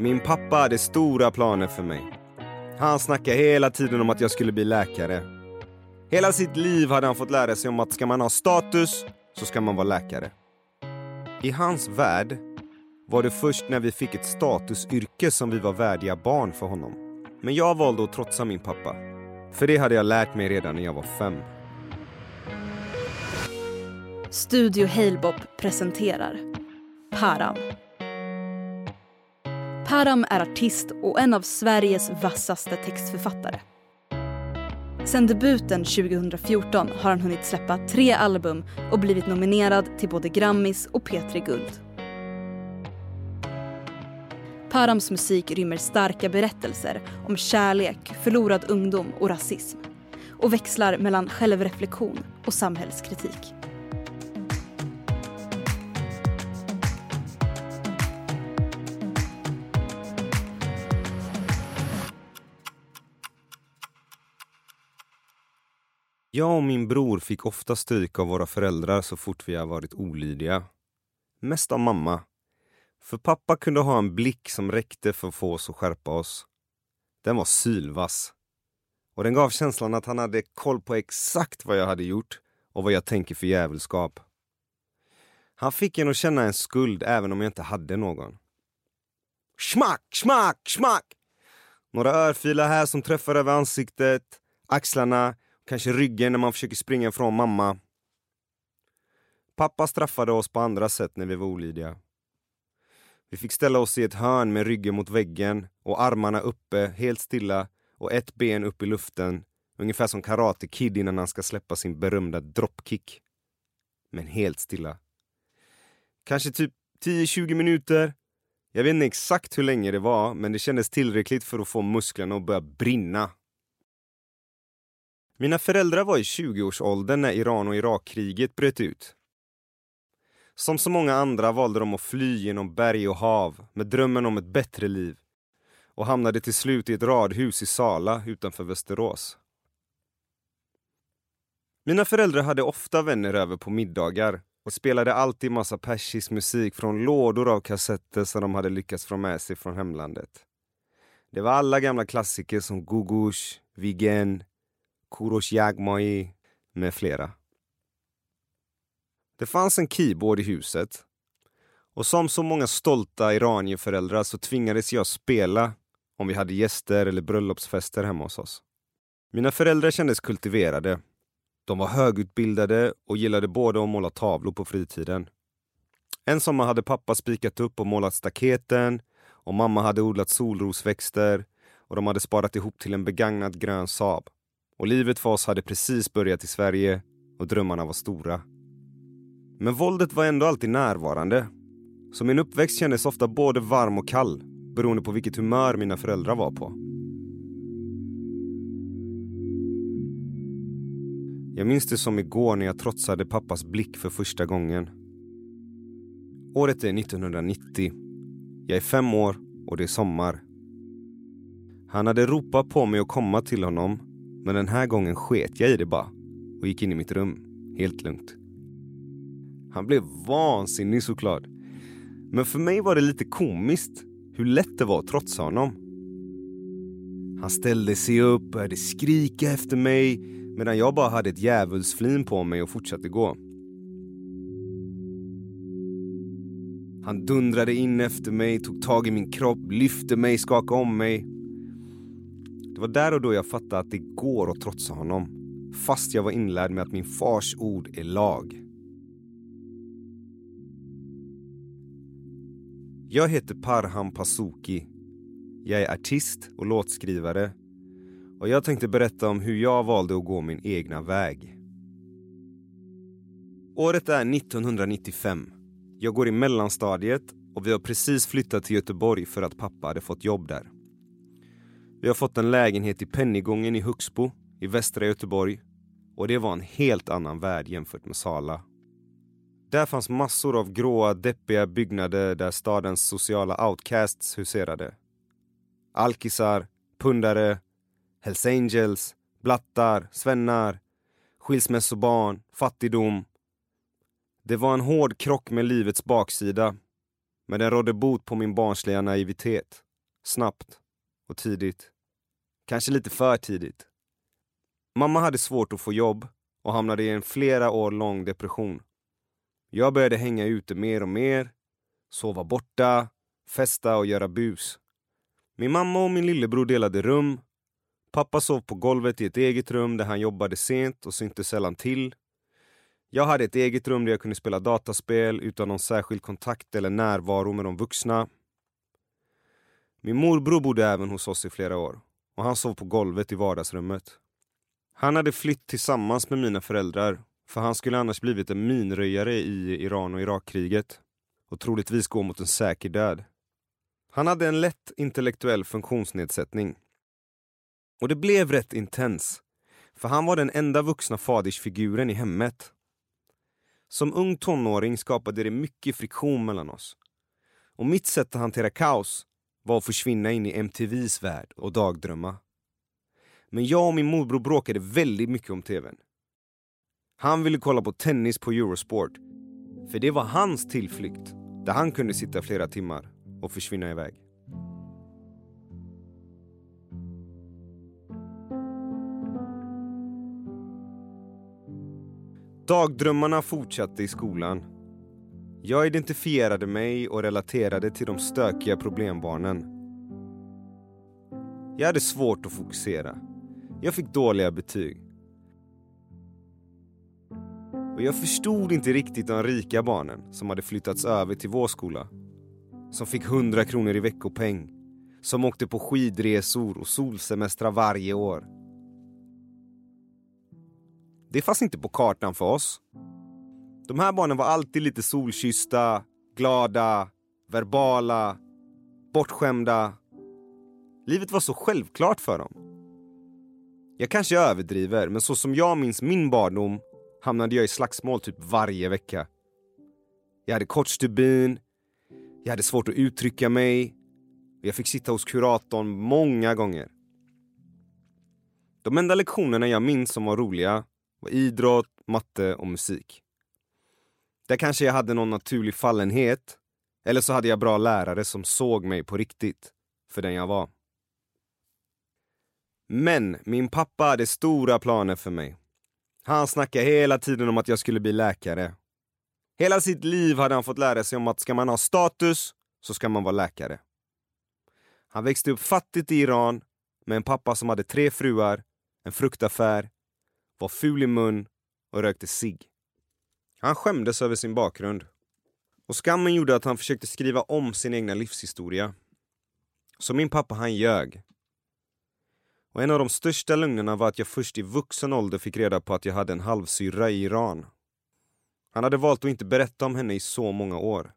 Min pappa hade stora planer för mig. Han snackade hela tiden om att jag skulle bli läkare. Hela sitt liv hade han fått lära sig om att ska man ha status så ska man vara läkare. I hans värld var det först när vi fick ett statusyrke som vi var värdiga barn för honom. Men jag valde att trotsa min pappa. För det hade jag lärt mig redan när jag var fem. Studio Halebop presenterar Param. Param är artist och en av Sveriges vassaste textförfattare. Sen debuten 2014 har han hunnit släppa tre album och blivit nominerad till både Grammis och P3 Guld. Params musik rymmer starka berättelser om kärlek, förlorad ungdom och rasism och växlar mellan självreflektion och samhällskritik. Jag och min bror fick ofta stryk av våra föräldrar så fort vi har varit olydiga. Mest av mamma. För pappa kunde ha en blick som räckte för att få oss att skärpa oss. Den var sylvass. Och den gav känslan att han hade koll på exakt vad jag hade gjort och vad jag tänker för djävulskap. Han fick en att känna en skuld även om jag inte hade någon. Schmack, schmack, schmack! Några örfilar här som träffar över ansiktet, axlarna Kanske ryggen när man försöker springa ifrån mamma. Pappa straffade oss på andra sätt när vi var olydiga. Vi fick ställa oss i ett hörn med ryggen mot väggen och armarna uppe, helt stilla och ett ben upp i luften. Ungefär som Karate Kid innan han ska släppa sin berömda dropkick. Men helt stilla. Kanske typ 10-20 minuter. Jag vet inte exakt hur länge det var, men det kändes tillräckligt för att få musklerna att börja brinna. Mina föräldrar var i 20-årsåldern när Iran och Irakkriget bröt ut. Som så många andra valde de att fly genom berg och hav med drömmen om ett bättre liv och hamnade till slut i ett radhus i Sala utanför Västerås. Mina föräldrar hade ofta vänner över på middagar och spelade alltid massa persisk musik från lådor av kassetter som de hade lyckats få med sig från hemlandet. Det var alla gamla klassiker som Gugush, Vigen, Kourosh Jagmai med flera. Det fanns en keyboard i huset och som så många stolta iranierföräldrar så tvingades jag spela om vi hade gäster eller bröllopsfester hemma hos oss. Mina föräldrar kändes kultiverade. De var högutbildade och gillade både att måla tavlor på fritiden. En sommar hade pappa spikat upp och målat staketen och mamma hade odlat solrosväxter och de hade sparat ihop till en begagnad grön Saab. Och livet för oss hade precis börjat i Sverige och drömmarna var stora. Men våldet var ändå alltid närvarande. Så min uppväxt kändes ofta både varm och kall beroende på vilket humör mina föräldrar var på. Jag minns det som igår när jag trotsade pappas blick för första gången. Året är 1990. Jag är fem år och det är sommar. Han hade ropat på mig att komma till honom men den här gången sket jag i det bara och gick in i mitt rum, helt lugnt. Han blev vansinnig såklart. Men för mig var det lite komiskt hur lätt det var att trotsa honom. Han ställde sig upp, och började skrika efter mig medan jag bara hade ett djävulsflin på mig och fortsatte gå. Han dundrade in efter mig, tog tag i min kropp, lyfte mig, skakade om mig. Det var där och då jag fattade att det går att trotsa honom. Fast jag var inlärd med att min fars ord är lag. Jag heter Parham Pasuki. Jag är artist och låtskrivare. Och jag tänkte berätta om hur jag valde att gå min egna väg. Året är 1995. Jag går i mellanstadiet och vi har precis flyttat till Göteborg för att pappa hade fått jobb där. Vi har fått en lägenhet i Pennygången i Huxbo i västra Göteborg och det var en helt annan värld jämfört med Sala. Där fanns massor av gråa, deppiga byggnader där stadens sociala outcasts huserade. Alkisar, pundare, Hells Angels, blattar, svennar, skilsmässobarn, fattigdom. Det var en hård krock med livets baksida, men den rådde bot på min barnsliga naivitet Snabbt och tidigt. Kanske lite för tidigt. Mamma hade svårt att få jobb och hamnade i en flera år lång depression. Jag började hänga ute mer och mer, sova borta, festa och göra bus. Min mamma och min lillebror delade rum. Pappa sov på golvet i ett eget rum där han jobbade sent och syntes sällan till. Jag hade ett eget rum där jag kunde spela dataspel utan någon särskild kontakt eller närvaro med de vuxna. Min morbror bodde även hos oss i flera år och han sov på golvet i vardagsrummet. Han hade flytt tillsammans med mina föräldrar för han skulle annars blivit en minröjare i Iran och Irakkriget och troligtvis gå mot en säker död. Han hade en lätt intellektuell funktionsnedsättning. Och det blev rätt intens, för han var den enda vuxna fadersfiguren i hemmet. Som ung tonåring skapade det mycket friktion mellan oss. Och mitt sätt att hantera kaos var att försvinna in i MTVs värld och dagdrömma. Men jag och min morbror bråkade väldigt mycket om TVn. Han ville kolla på tennis på Eurosport. För det var hans tillflykt, där han kunde sitta flera timmar och försvinna iväg. Dagdrömmarna fortsatte i skolan. Jag identifierade mig och relaterade till de stökiga problembarnen. Jag hade svårt att fokusera. Jag fick dåliga betyg. Och jag förstod inte riktigt de rika barnen som hade flyttats över till vår skola. Som fick 100 kronor i veckopeng. Som åkte på skidresor och solsemestrar varje år. Det fanns inte på kartan för oss. De här barnen var alltid lite solkyssta, glada, verbala, bortskämda. Livet var så självklart för dem. Jag kanske överdriver, men så som jag minns min barndom hamnade jag i slagsmål typ varje vecka. Jag hade kort stubin, jag hade svårt att uttrycka mig och jag fick sitta hos kuratorn många gånger. De enda lektionerna jag minns som var roliga var idrott, matte och musik. Där kanske jag hade någon naturlig fallenhet eller så hade jag bra lärare som såg mig på riktigt, för den jag var. Men min pappa hade stora planer för mig. Han snackade hela tiden om att jag skulle bli läkare. Hela sitt liv hade han fått lära sig om att ska man ha status så ska man vara läkare. Han växte upp fattigt i Iran med en pappa som hade tre fruar, en fruktaffär, var ful i mun och rökte cigg. Han skämdes över sin bakgrund. Och skammen gjorde att han försökte skriva om sin egna livshistoria. Så min pappa han ljög. Och en av de största lögnerna var att jag först i vuxen ålder fick reda på att jag hade en halvsyrra i Iran. Han hade valt att inte berätta om henne i så många år.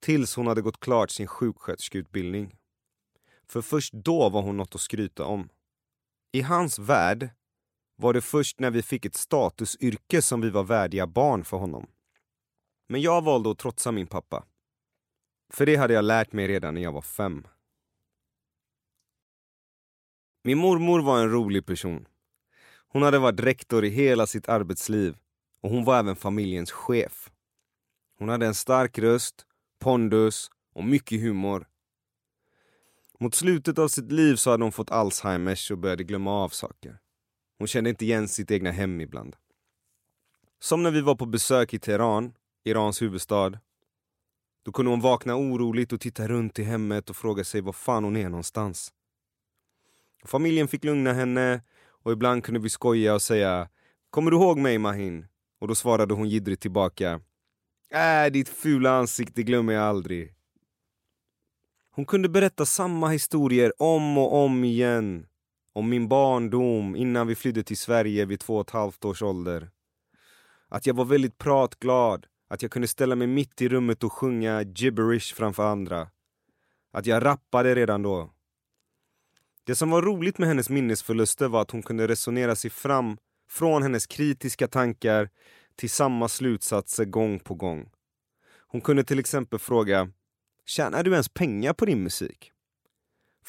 Tills hon hade gått klart sin sjuksköterskeutbildning. För först då var hon något att skryta om. I hans värld var det först när vi fick ett statusyrke som vi var värdiga barn för honom. Men jag valde att trotsa min pappa. För det hade jag lärt mig redan när jag var fem. Min mormor var en rolig person. Hon hade varit rektor i hela sitt arbetsliv och hon var även familjens chef. Hon hade en stark röst, pondus och mycket humor. Mot slutet av sitt liv så hade hon fått Alzheimers och började glömma av saker. Hon kände inte igen sitt egna hem ibland. Som när vi var på besök i Teheran, Irans huvudstad. Då kunde hon vakna oroligt och titta runt i hemmet och fråga sig var fan hon är någonstans. Familjen fick lugna henne och ibland kunde vi skoja och säga Kommer du ihåg mig Mahin? Och då svarade hon jiddrigt tillbaka Äh, ditt fula ansikte glömmer jag aldrig. Hon kunde berätta samma historier om och om igen. Om min barndom innan vi flydde till Sverige vid två och ett halvt års ålder. Att jag var väldigt pratglad, att jag kunde ställa mig mitt i rummet och sjunga gibberish framför andra. Att jag rappade redan då. Det som var roligt med hennes minnesförluster var att hon kunde resonera sig fram från hennes kritiska tankar till samma slutsatser gång på gång. Hon kunde till exempel fråga Tjänar du ens pengar på din musik?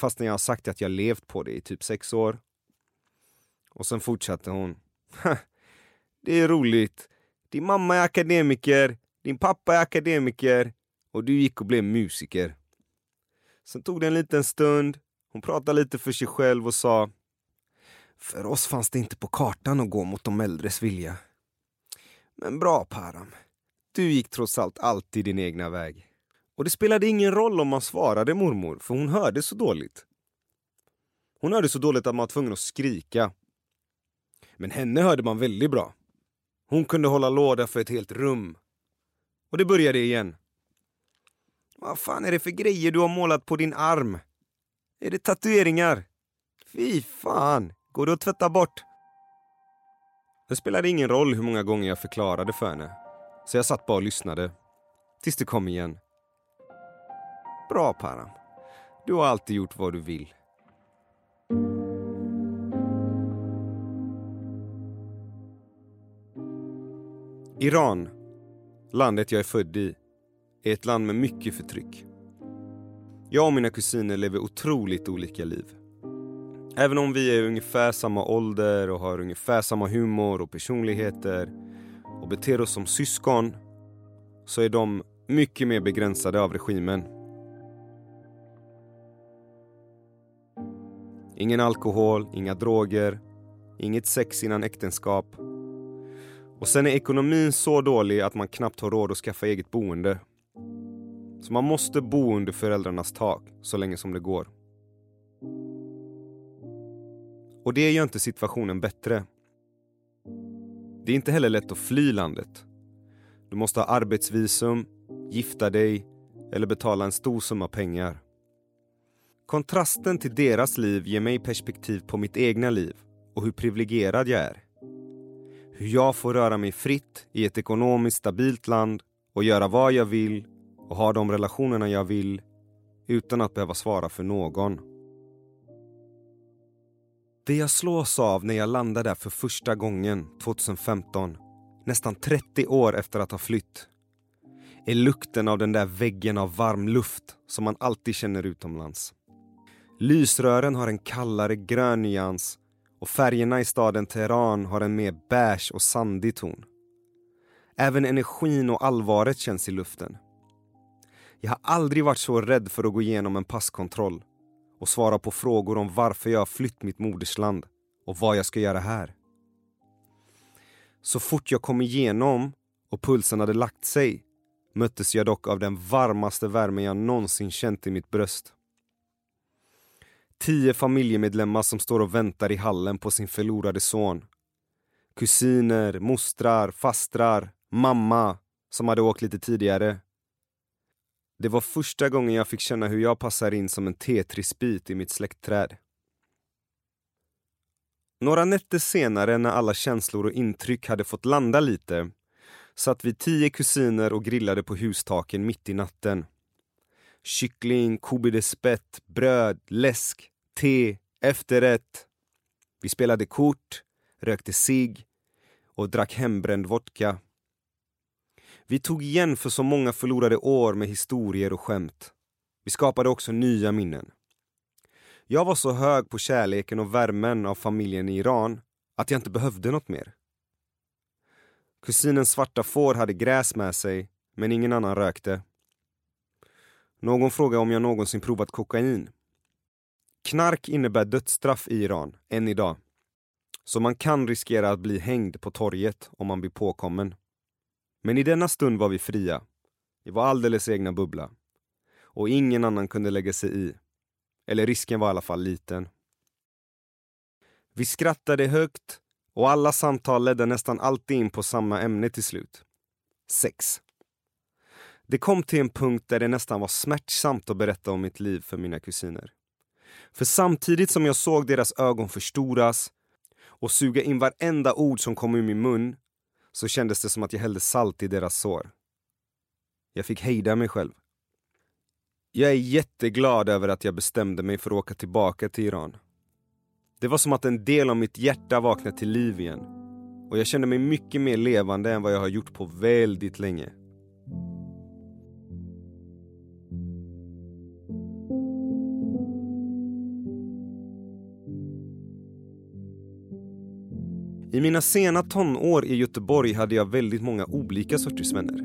Fastän jag har sagt att jag levt på det i typ sex år. Och sen fortsatte hon. det är roligt. Din mamma är akademiker, din pappa är akademiker och du gick och blev musiker. Sen tog det en liten stund. Hon pratade lite för sig själv och sa För oss fanns det inte på kartan att gå mot de äldres vilja. Men bra Param. Du gick trots allt alltid din egna väg. Och det spelade ingen roll om man svarade mormor, för hon hörde så dåligt. Hon hörde så dåligt att man var tvungen att skrika. Men henne hörde man väldigt bra. Hon kunde hålla låda för ett helt rum. Och det började igen. Vad fan är det för grejer du har målat på din arm? Är det tatueringar? Fy fan! Går det att tvätta bort? Det spelade ingen roll hur många gånger jag förklarade för henne. Så jag satt bara och lyssnade. Tills det kom igen. Bra Param. Du har alltid gjort vad du vill. Iran, landet jag är född i, är ett land med mycket förtryck. Jag och mina kusiner lever otroligt olika liv. Även om vi är ungefär samma ålder och har ungefär samma humor och personligheter och beter oss som syskon så är de mycket mer begränsade av regimen. Ingen alkohol, inga droger, inget sex innan äktenskap. Och sen är ekonomin så dålig att man knappt har råd att skaffa eget boende. Så man måste bo under föräldrarnas tak så länge som det går. Och det gör inte situationen bättre. Det är inte heller lätt att fly landet. Du måste ha arbetsvisum, gifta dig eller betala en stor summa pengar. Kontrasten till deras liv ger mig perspektiv på mitt egna liv och hur privilegierad jag är. Hur jag får röra mig fritt i ett ekonomiskt stabilt land och göra vad jag vill och ha de relationerna jag vill utan att behöva svara för någon. Det jag slås av när jag landar där för första gången 2015, nästan 30 år efter att ha flytt, är lukten av den där väggen av varm luft som man alltid känner utomlands. Lysrören har en kallare grön nyans och färgerna i staden Teheran har en mer beige och sandig ton. Även energin och allvaret känns i luften. Jag har aldrig varit så rädd för att gå igenom en passkontroll och svara på frågor om varför jag har flytt mitt modersland och vad jag ska göra här. Så fort jag kom igenom och pulsen hade lagt sig möttes jag dock av den varmaste värme jag någonsin känt i mitt bröst. Tio familjemedlemmar som står och väntar i hallen på sin förlorade son. Kusiner, mostrar, fastrar, mamma som hade åkt lite tidigare. Det var första gången jag fick känna hur jag passar in som en Tetrisbit i mitt släktträd. Några nätter senare när alla känslor och intryck hade fått landa lite satt vi tio kusiner och grillade på hustaken mitt i natten. Kyckling, kobe de spett, bröd, läsk, te, efterrätt. Vi spelade kort, rökte cigg och drack hembränd vodka. Vi tog igen för så många förlorade år med historier och skämt. Vi skapade också nya minnen. Jag var så hög på kärleken och värmen av familjen i Iran att jag inte behövde något mer. Kusinens svarta får hade gräs med sig, men ingen annan rökte. Någon frågade om jag någonsin provat kokain. Knark innebär dödsstraff i Iran, än idag. Så man kan riskera att bli hängd på torget om man blir påkommen. Men i denna stund var vi fria. Vi var alldeles egna bubbla. Och ingen annan kunde lägga sig i. Eller risken var i alla fall liten. Vi skrattade högt och alla samtal ledde nästan alltid in på samma ämne till slut. Sex. Det kom till en punkt där det nästan var smärtsamt att berätta om mitt liv för mina kusiner. För samtidigt som jag såg deras ögon förstoras och suga in varenda ord som kom ur min mun så kändes det som att jag hällde salt i deras sår. Jag fick hejda mig själv. Jag är jätteglad över att jag bestämde mig för att åka tillbaka till Iran. Det var som att en del av mitt hjärta vaknade till liv igen. Och jag kände mig mycket mer levande än vad jag har gjort på väldigt länge. I mina sena tonår i Göteborg hade jag väldigt många olika sorters vänner.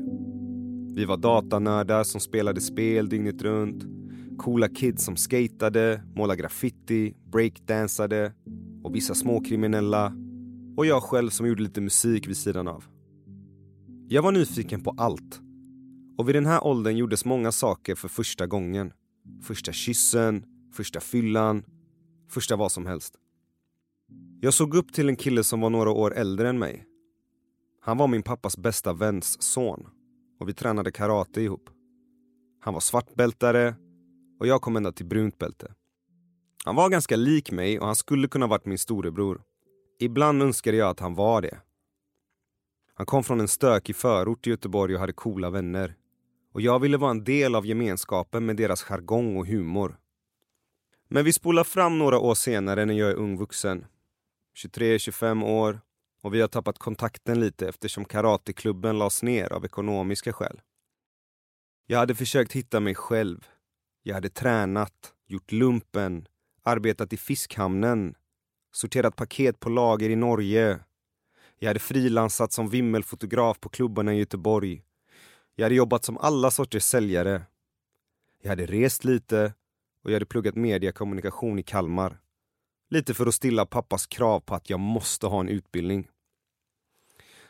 Vi var datanördar som spelade spel dygnet runt, Coola kids som skatade, målade graffiti, breakdansade och vissa småkriminella. Och jag själv som gjorde lite musik vid sidan av. Jag var nyfiken på allt. Och vid den här åldern gjordes många saker för första gången. Första kyssen, första fyllan, första vad som helst. Jag såg upp till en kille som var några år äldre än mig. Han var min pappas bästa väns son och vi tränade karate ihop. Han var svartbältare och jag kom ända till brunt bälte. Han var ganska lik mig och han skulle kunna varit min storebror. Ibland önskade jag att han var det. Han kom från en stökig förort i Göteborg och hade coola vänner. Och jag ville vara en del av gemenskapen med deras jargong och humor. Men vi spolar fram några år senare när jag är ung vuxen. 23-25 år och vi har tappat kontakten lite eftersom karateklubben lades ner av ekonomiska skäl. Jag hade försökt hitta mig själv. Jag hade tränat, gjort lumpen, arbetat i fiskhamnen, sorterat paket på lager i Norge. Jag hade frilansat som vimmelfotograf på klubbarna i Göteborg. Jag hade jobbat som alla sorters säljare. Jag hade rest lite och jag hade pluggat mediekommunikation i Kalmar. Lite för att stilla pappas krav på att jag måste ha en utbildning.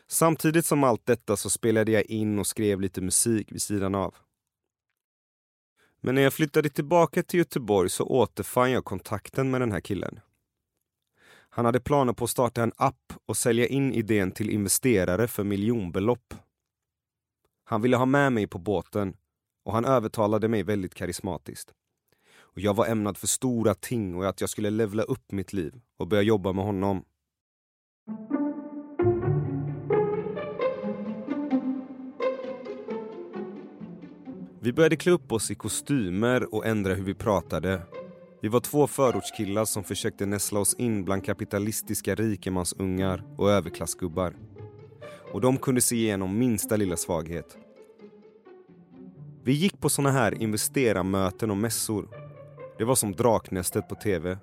Samtidigt som allt detta så spelade jag in och skrev lite musik vid sidan av. Men när jag flyttade tillbaka till Göteborg så återfann jag kontakten med den här killen. Han hade planer på att starta en app och sälja in idén till investerare för miljonbelopp. Han ville ha med mig på båten och han övertalade mig väldigt karismatiskt. Och jag var ämnad för stora ting och att jag skulle levla upp mitt liv och börja jobba med honom. Vi började klä upp oss i kostymer och ändra hur vi pratade. Vi var två förortskillar som försökte näsla oss in bland kapitalistiska rikemansungar och överklassgubbar. Och de kunde se igenom minsta lilla svaghet. Vi gick på såna här investerarmöten och mässor. Det var som Draknästet på TV.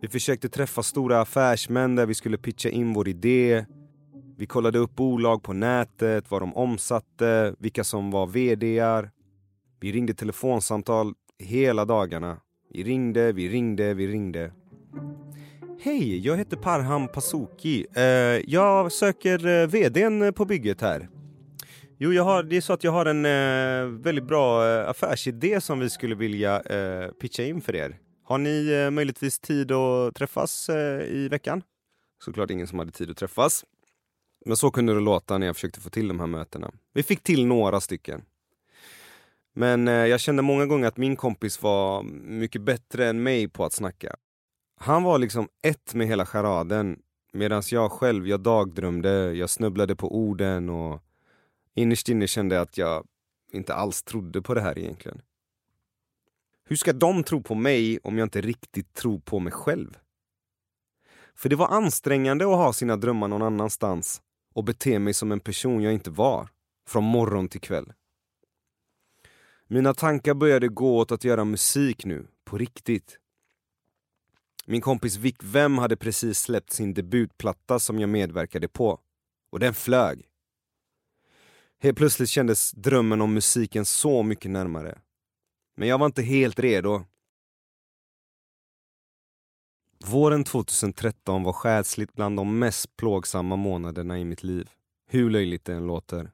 Vi försökte träffa stora affärsmän där vi skulle pitcha in vår idé vi kollade upp bolag på nätet, vad de omsatte, vilka som var VDar. Vi ringde telefonsamtal hela dagarna. Vi ringde, vi ringde, vi ringde. Hej, jag heter Parham Pasuki. Eh, jag söker eh, VDn på bygget här. Jo, jag har, det är så att jag har en eh, väldigt bra eh, affärsidé som vi skulle vilja eh, pitcha in för er. Har ni eh, möjligtvis tid att träffas eh, i veckan? Såklart ingen som hade tid att träffas. Men så kunde det låta när jag försökte få till de här mötena. Vi fick till några stycken. Men eh, jag kände många gånger att min kompis var mycket bättre än mig på att snacka. Han var liksom ett med hela charaden medan jag själv, jag dagdrömde, jag snubblade på orden och innerst inne kände jag att jag inte alls trodde på det här egentligen. Hur ska de tro på mig om jag inte riktigt tror på mig själv? För det var ansträngande att ha sina drömmar någon annanstans och bete mig som en person jag inte var, från morgon till kväll. Mina tankar började gå åt att göra musik nu, på riktigt. Min kompis Vic Vem hade precis släppt sin debutplatta som jag medverkade på. Och den flög. Helt plötsligt kändes drömmen om musiken så mycket närmare. Men jag var inte helt redo Våren 2013 var själsligt bland de mest plågsamma månaderna i mitt liv. Hur löjligt det än låter.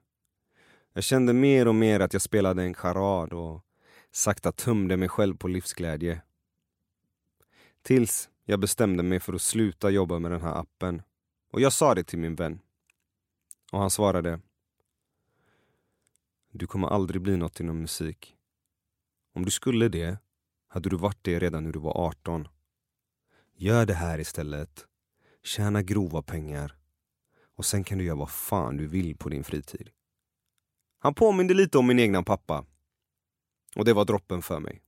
Jag kände mer och mer att jag spelade en charad och sakta tömde mig själv på livsglädje. Tills jag bestämde mig för att sluta jobba med den här appen. Och jag sa det till min vän. Och han svarade. Du kommer aldrig bli något inom musik. Om du skulle det, hade du varit det redan när du var 18. Gör det här istället. Tjäna grova pengar. Och sen kan du göra vad fan du vill på din fritid. Han påminde lite om min egna pappa. Och det var droppen för mig.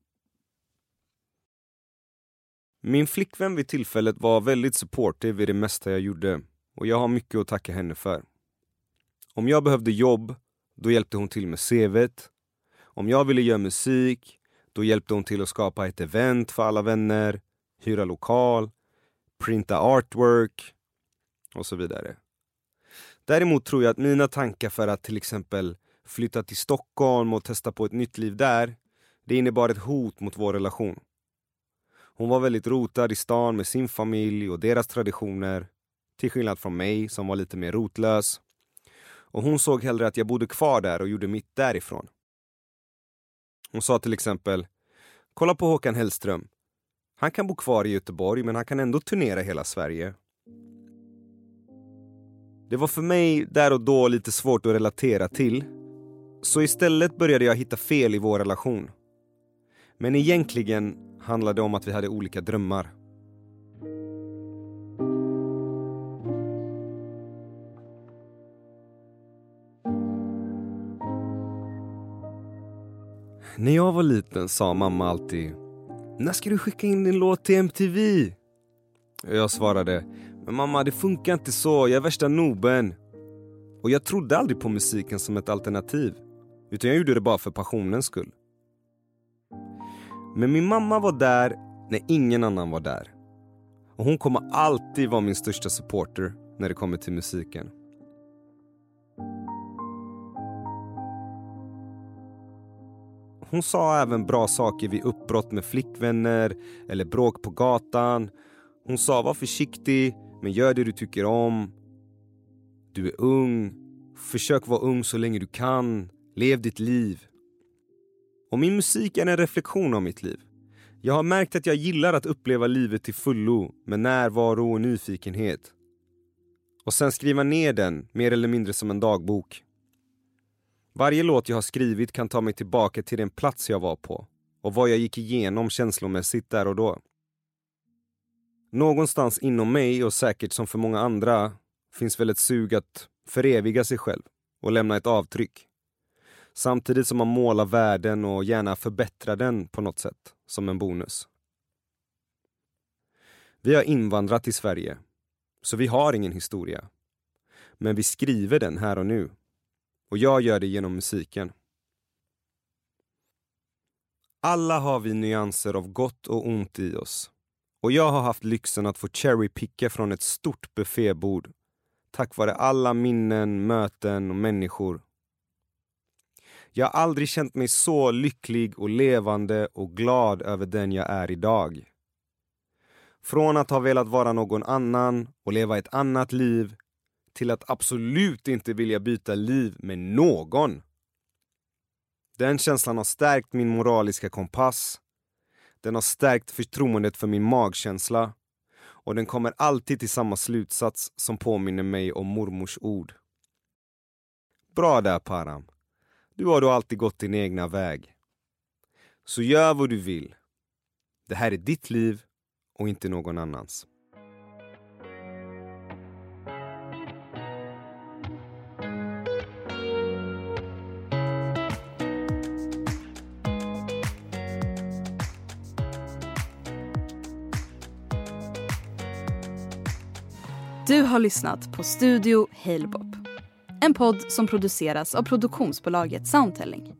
Min flickvän vid tillfället var väldigt supportive i det mesta jag gjorde och jag har mycket att tacka henne för. Om jag behövde jobb, då hjälpte hon till med CVt. Om jag ville göra musik, då hjälpte hon till att skapa ett event för alla vänner hyra lokal, printa artwork och så vidare. Däremot tror jag att mina tankar för att till exempel flytta till Stockholm och testa på ett nytt liv där, Det innebar ett hot mot vår relation. Hon var väldigt rotad i stan med sin familj och deras traditioner. Till skillnad från mig som var lite mer rotlös. Och hon såg hellre att jag bodde kvar där och gjorde mitt därifrån. Hon sa till exempel Kolla på Håkan Hellström. Han kan bo kvar i Göteborg men han kan ändå turnera hela Sverige. Det var för mig där och då lite svårt att relatera till. Så istället började jag hitta fel i vår relation. Men egentligen handlade det om att vi hade olika drömmar. När jag var liten sa mamma alltid När ska du skicka in din låt till MTV? Och jag svarade Men mamma det funkar inte så, jag är värsta noben. Och jag trodde aldrig på musiken som ett alternativ. Utan jag gjorde det bara för passionens skull. Men min mamma var där när ingen annan var där. Och hon kommer alltid vara min största supporter när det kommer till musiken. Hon sa även bra saker vid uppbrott med flickvänner eller bråk på gatan. Hon sa var försiktig, men gör det du tycker om. Du är ung. Försök vara ung så länge du kan. Lev ditt liv. Och min musik är en reflektion av mitt liv. Jag har märkt att jag gillar att uppleva livet till fullo med närvaro och nyfikenhet. Och sen skriva ner den, mer eller mindre som en dagbok. Varje låt jag har skrivit kan ta mig tillbaka till den plats jag var på och vad jag gick igenom känslomässigt där och då. Någonstans inom mig och säkert som för många andra finns väl ett sug att föreviga sig själv och lämna ett avtryck. Samtidigt som man målar världen och gärna förbättrar den på något sätt, som en bonus. Vi har invandrat till Sverige, så vi har ingen historia. Men vi skriver den här och nu. Och jag gör det genom musiken. Alla har vi nyanser av gott och ont i oss. Och jag har haft lyxen att få cherrypicka från ett stort buffébord tack vare alla minnen, möten och människor jag har aldrig känt mig så lycklig och levande och glad över den jag är idag. Från att ha velat vara någon annan och leva ett annat liv till att absolut inte vilja byta liv med någon. Den känslan har stärkt min moraliska kompass. Den har stärkt förtroendet för min magkänsla och den kommer alltid till samma slutsats som påminner mig om mormors ord. Bra där Param. Du har då alltid gått din egna väg. Så gör vad du vill. Det här är ditt liv och inte någon annans. Du har lyssnat på Studio Halebop. En podd som produceras av produktionsbolaget Soundtelling.